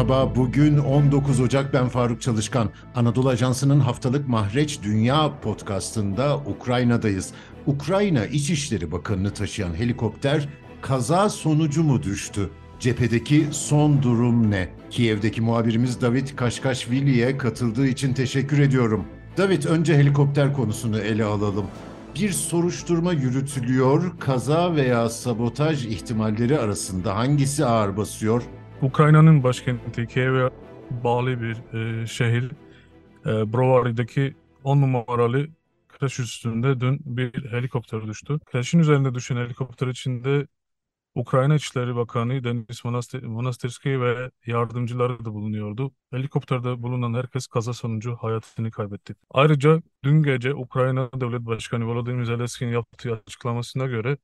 Merhaba, bugün 19 Ocak ben Faruk Çalışkan. Anadolu Ajansı'nın haftalık Mahreç Dünya podcastında Ukrayna'dayız. Ukrayna İçişleri Bakanı'nı taşıyan helikopter kaza sonucu mu düştü? Cephedeki son durum ne? Kiev'deki muhabirimiz David Kaşkaşvili'ye katıldığı için teşekkür ediyorum. David önce helikopter konusunu ele alalım. Bir soruşturma yürütülüyor. Kaza veya sabotaj ihtimalleri arasında hangisi ağır basıyor? Ukrayna'nın başkenti Kiev'e bağlı bir e, şehir e, Brovari'deki 10 numaralı kreş üstünde dün bir helikopter düştü. Kreşin üzerinde düşen helikopter içinde Ukrayna İçişleri Bakanı Monastir Monastirski ve yardımcıları da bulunuyordu. Helikopterde bulunan herkes kaza sonucu hayatını kaybetti. Ayrıca dün gece Ukrayna Devlet Başkanı Volodymyr Zelenski'nin yaptığı açıklamasına göre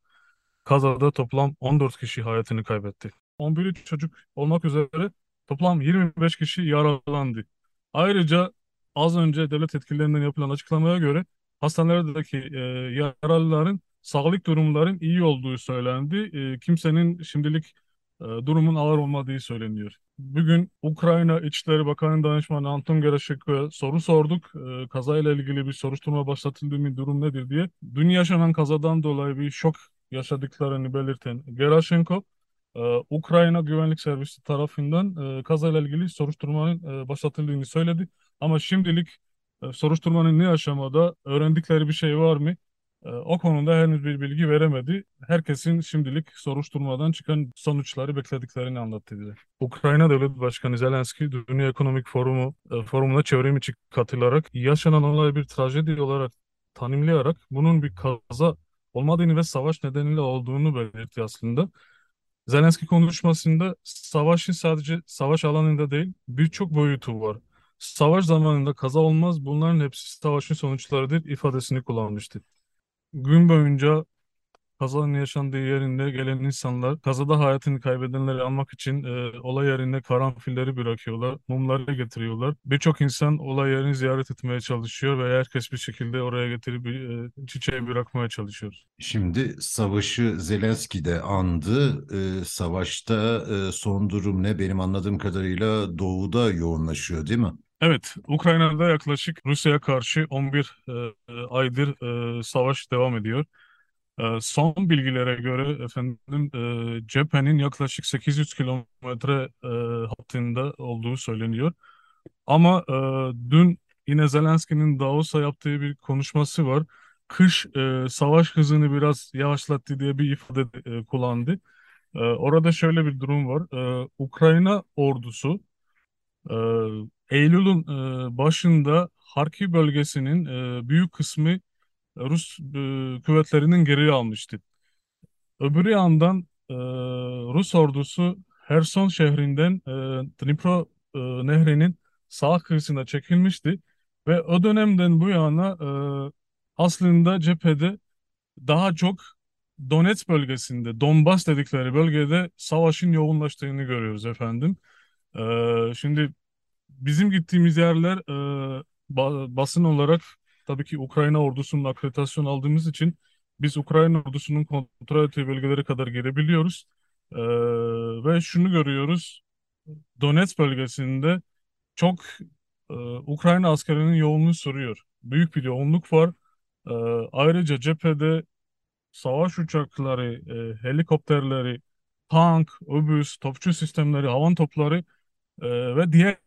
kazada toplam 14 kişi hayatını kaybetti. 11 çocuk olmak üzere toplam 25 kişi yaralandı. Ayrıca az önce devlet yetkililerinden yapılan açıklamaya göre hastanelerdeki e, yaralıların sağlık durumların iyi olduğu söylendi. E, kimsenin şimdilik e, durumun ağır olmadığı söyleniyor. Bugün Ukrayna İçişleri Bakanı Danışmanı Anton Gerashik'e soru sorduk. E, kazayla ilgili bir soruşturma başlatıldı mı, durum nedir diye. Dün yaşanan kazadan dolayı bir şok yaşadıklarını belirten Gerashenko, ee, Ukrayna Güvenlik Servisi tarafından e, kazayla ilgili soruşturmanın e, başlatıldığını söyledi. Ama şimdilik e, soruşturmanın ne aşamada öğrendikleri bir şey var mı? E, o konuda henüz bir bilgi veremedi. Herkesin şimdilik soruşturmadan çıkan sonuçları beklediklerini anlattı bize. Ukrayna Devlet Başkanı Zelenski Dünya Ekonomik Forumu e, forumuna çevrim içi katılarak yaşanan olay bir trajedi olarak tanımlayarak bunun bir kaza olmadığını ve savaş nedeniyle olduğunu belirtti aslında. Zelenski konuşmasında savaşın sadece savaş alanında değil birçok boyutu var. Savaş zamanında kaza olmaz bunların hepsi savaşın sonuçlarıdır ifadesini kullanmıştı. Gün boyunca kazanın yaşandığı yerinde gelen insanlar kazada hayatını kaybedenleri almak için e, olay yerine karanfilleri bırakıyorlar, mumları getiriyorlar. Birçok insan olay yerini ziyaret etmeye çalışıyor ve herkes bir şekilde oraya getirip e, çiçeği bırakmaya çalışıyor. Şimdi savaşı Zelenski de andı. E, savaşta e, son durum ne? Benim anladığım kadarıyla doğuda yoğunlaşıyor değil mi? Evet, Ukrayna'da yaklaşık Rusya'ya karşı 11 e, e, aydır e, savaş devam ediyor. Ee, son bilgilere göre efendim e, cephenin yaklaşık 800 kilometre e, hattında olduğu söyleniyor. Ama e, dün yine Zelenski'nin Davos'a yaptığı bir konuşması var. Kış e, savaş hızını biraz yavaşlattı diye bir ifade e, kullandı. E, orada şöyle bir durum var. E, Ukrayna ordusu e, Eylül'ün e, başında Harkiv bölgesinin e, büyük kısmı Rus e, kuvvetlerinin geriye almıştı. Öbür yandan e, Rus ordusu Herson şehrinden e, Dnipro e, nehrinin sağ kıyısına çekilmişti ve o dönemden bu yana e, aslında cephede daha çok Donetsk bölgesinde, Donbas dedikleri bölgede savaşın yoğunlaştığını görüyoruz efendim. E, şimdi bizim gittiğimiz yerler e, ba basın olarak Tabii ki Ukrayna ordusunun akreditasyon aldığımız için biz Ukrayna ordusunun kontrol ettiği bölgelere kadar girebiliyoruz. Ee, ve şunu görüyoruz. Donetsk bölgesinde çok e, Ukrayna askerinin yoğunluğu soruyor. Büyük bir yoğunluk var. Ee, ayrıca cephede savaş uçakları, e, helikopterleri, tank, obüs, topçu sistemleri, havan topları e, ve diğer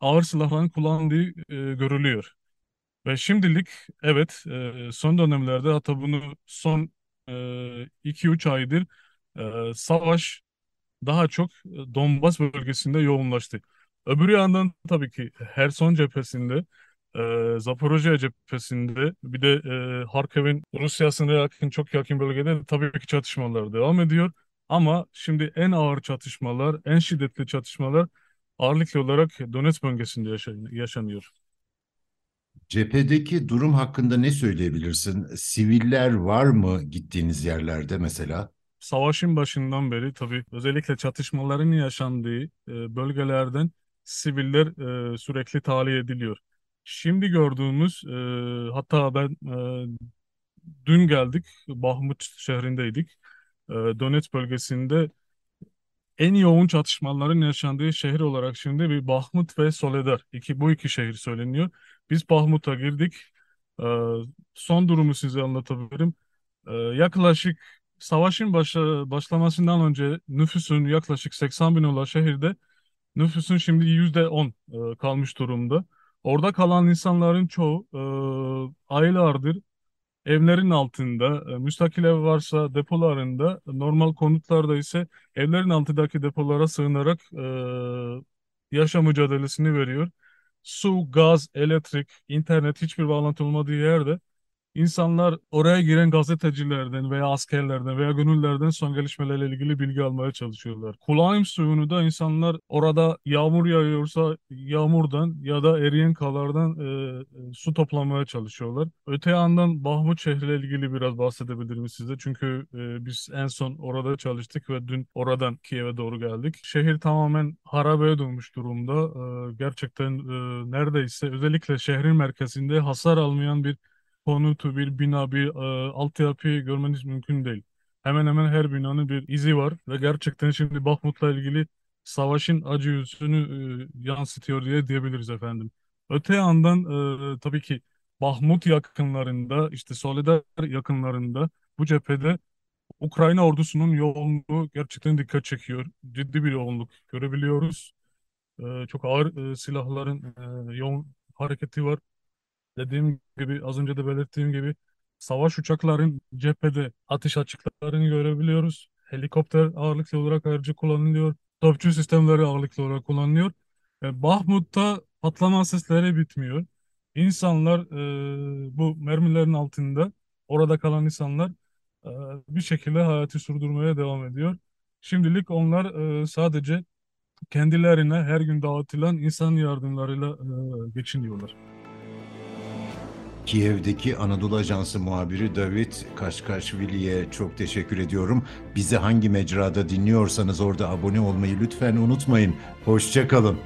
ağır silahların kullanıldığı e, görülüyor. Ve şimdilik evet e, son dönemlerde hatta bunu son 2-3 e, aydır e, savaş daha çok Donbas bölgesinde yoğunlaştı. Öbür yandan tabii ki Herson cephesinde, e, cephesinde bir de e, Harkiv'in Rusya yakın çok yakın bölgede tabii ki çatışmalar devam ediyor. Ama şimdi en ağır çatışmalar, en şiddetli çatışmalar ağırlıklı olarak Donetsk bölgesinde yaşanıyor. Cephedeki durum hakkında ne söyleyebilirsin? Siviller var mı gittiğiniz yerlerde mesela? Savaşın başından beri tabii özellikle çatışmaların yaşandığı e, bölgelerden siviller e, sürekli tahliye ediliyor. Şimdi gördüğümüz e, hatta ben dün geldik Bahmut şehrindeydik. Donetsk bölgesinde en yoğun çatışmaların yaşandığı şehir olarak şimdi bir Bahmut ve Soledar. İki, bu iki şehir söyleniyor. Biz Bahmut'a girdik. Ee, son durumu size anlatabilirim. Ee, yaklaşık savaşın başa, başlamasından önce nüfusun yaklaşık 80 bin olan şehirde nüfusun şimdi %10 e, kalmış durumda. Orada kalan insanların çoğu e, aylardır evlerin altında, e, müstakil ev varsa depolarında, normal konutlarda ise evlerin altındaki depolara sığınarak e, yaşam mücadelesini veriyor. Su, gaz, elektrik, internet hiçbir bağlantı olmadığı yerde İnsanlar oraya giren gazetecilerden veya askerlerden veya gönüllerden son gelişmelerle ilgili bilgi almaya çalışıyorlar. Kullanım suyunu da insanlar orada yağmur yağıyorsa yağmurdan ya da eriyen karlardan e, e, su toplamaya çalışıyorlar. Öte yandan Bahmut şehriyle ilgili biraz bahsedebilirim size. Çünkü e, biz en son orada çalıştık ve dün oradan Kiev'e doğru geldik. Şehir tamamen harabeye dönmüş durumda. E, gerçekten e, neredeyse özellikle şehrin merkezinde hasar almayan bir konutu, bir bina, bir e, altyapıyı görmeniz mümkün değil. Hemen hemen her binanın bir izi var ve gerçekten şimdi Bahmut'la ilgili savaşın acı yüzünü e, yansıtıyor diye diyebiliriz efendim. Öte yandan e, tabii ki Bahmut yakınlarında, işte Soledar yakınlarında bu cephede Ukrayna ordusunun yoğunluğu gerçekten dikkat çekiyor. Ciddi bir yoğunluk görebiliyoruz. E, çok ağır e, silahların e, yoğun hareketi var. Dediğim gibi az önce de belirttiğim gibi savaş uçakların cephede atış açıklarını görebiliyoruz. Helikopter ağırlıklı olarak ayrıca kullanılıyor. Topçu sistemleri ağırlıklı olarak kullanılıyor. E, Bahmut'ta patlama sesleri bitmiyor. İnsanlar e, bu mermilerin altında orada kalan insanlar e, bir şekilde hayatı sürdürmeye devam ediyor. Şimdilik onlar e, sadece kendilerine her gün dağıtılan insan yardımlarıyla e, geçiniyorlar. Kiev'deki Anadolu Ajansı muhabiri David Kaşkaşvili'ye çok teşekkür ediyorum. Bizi hangi mecrada dinliyorsanız orada abone olmayı lütfen unutmayın. Hoşçakalın.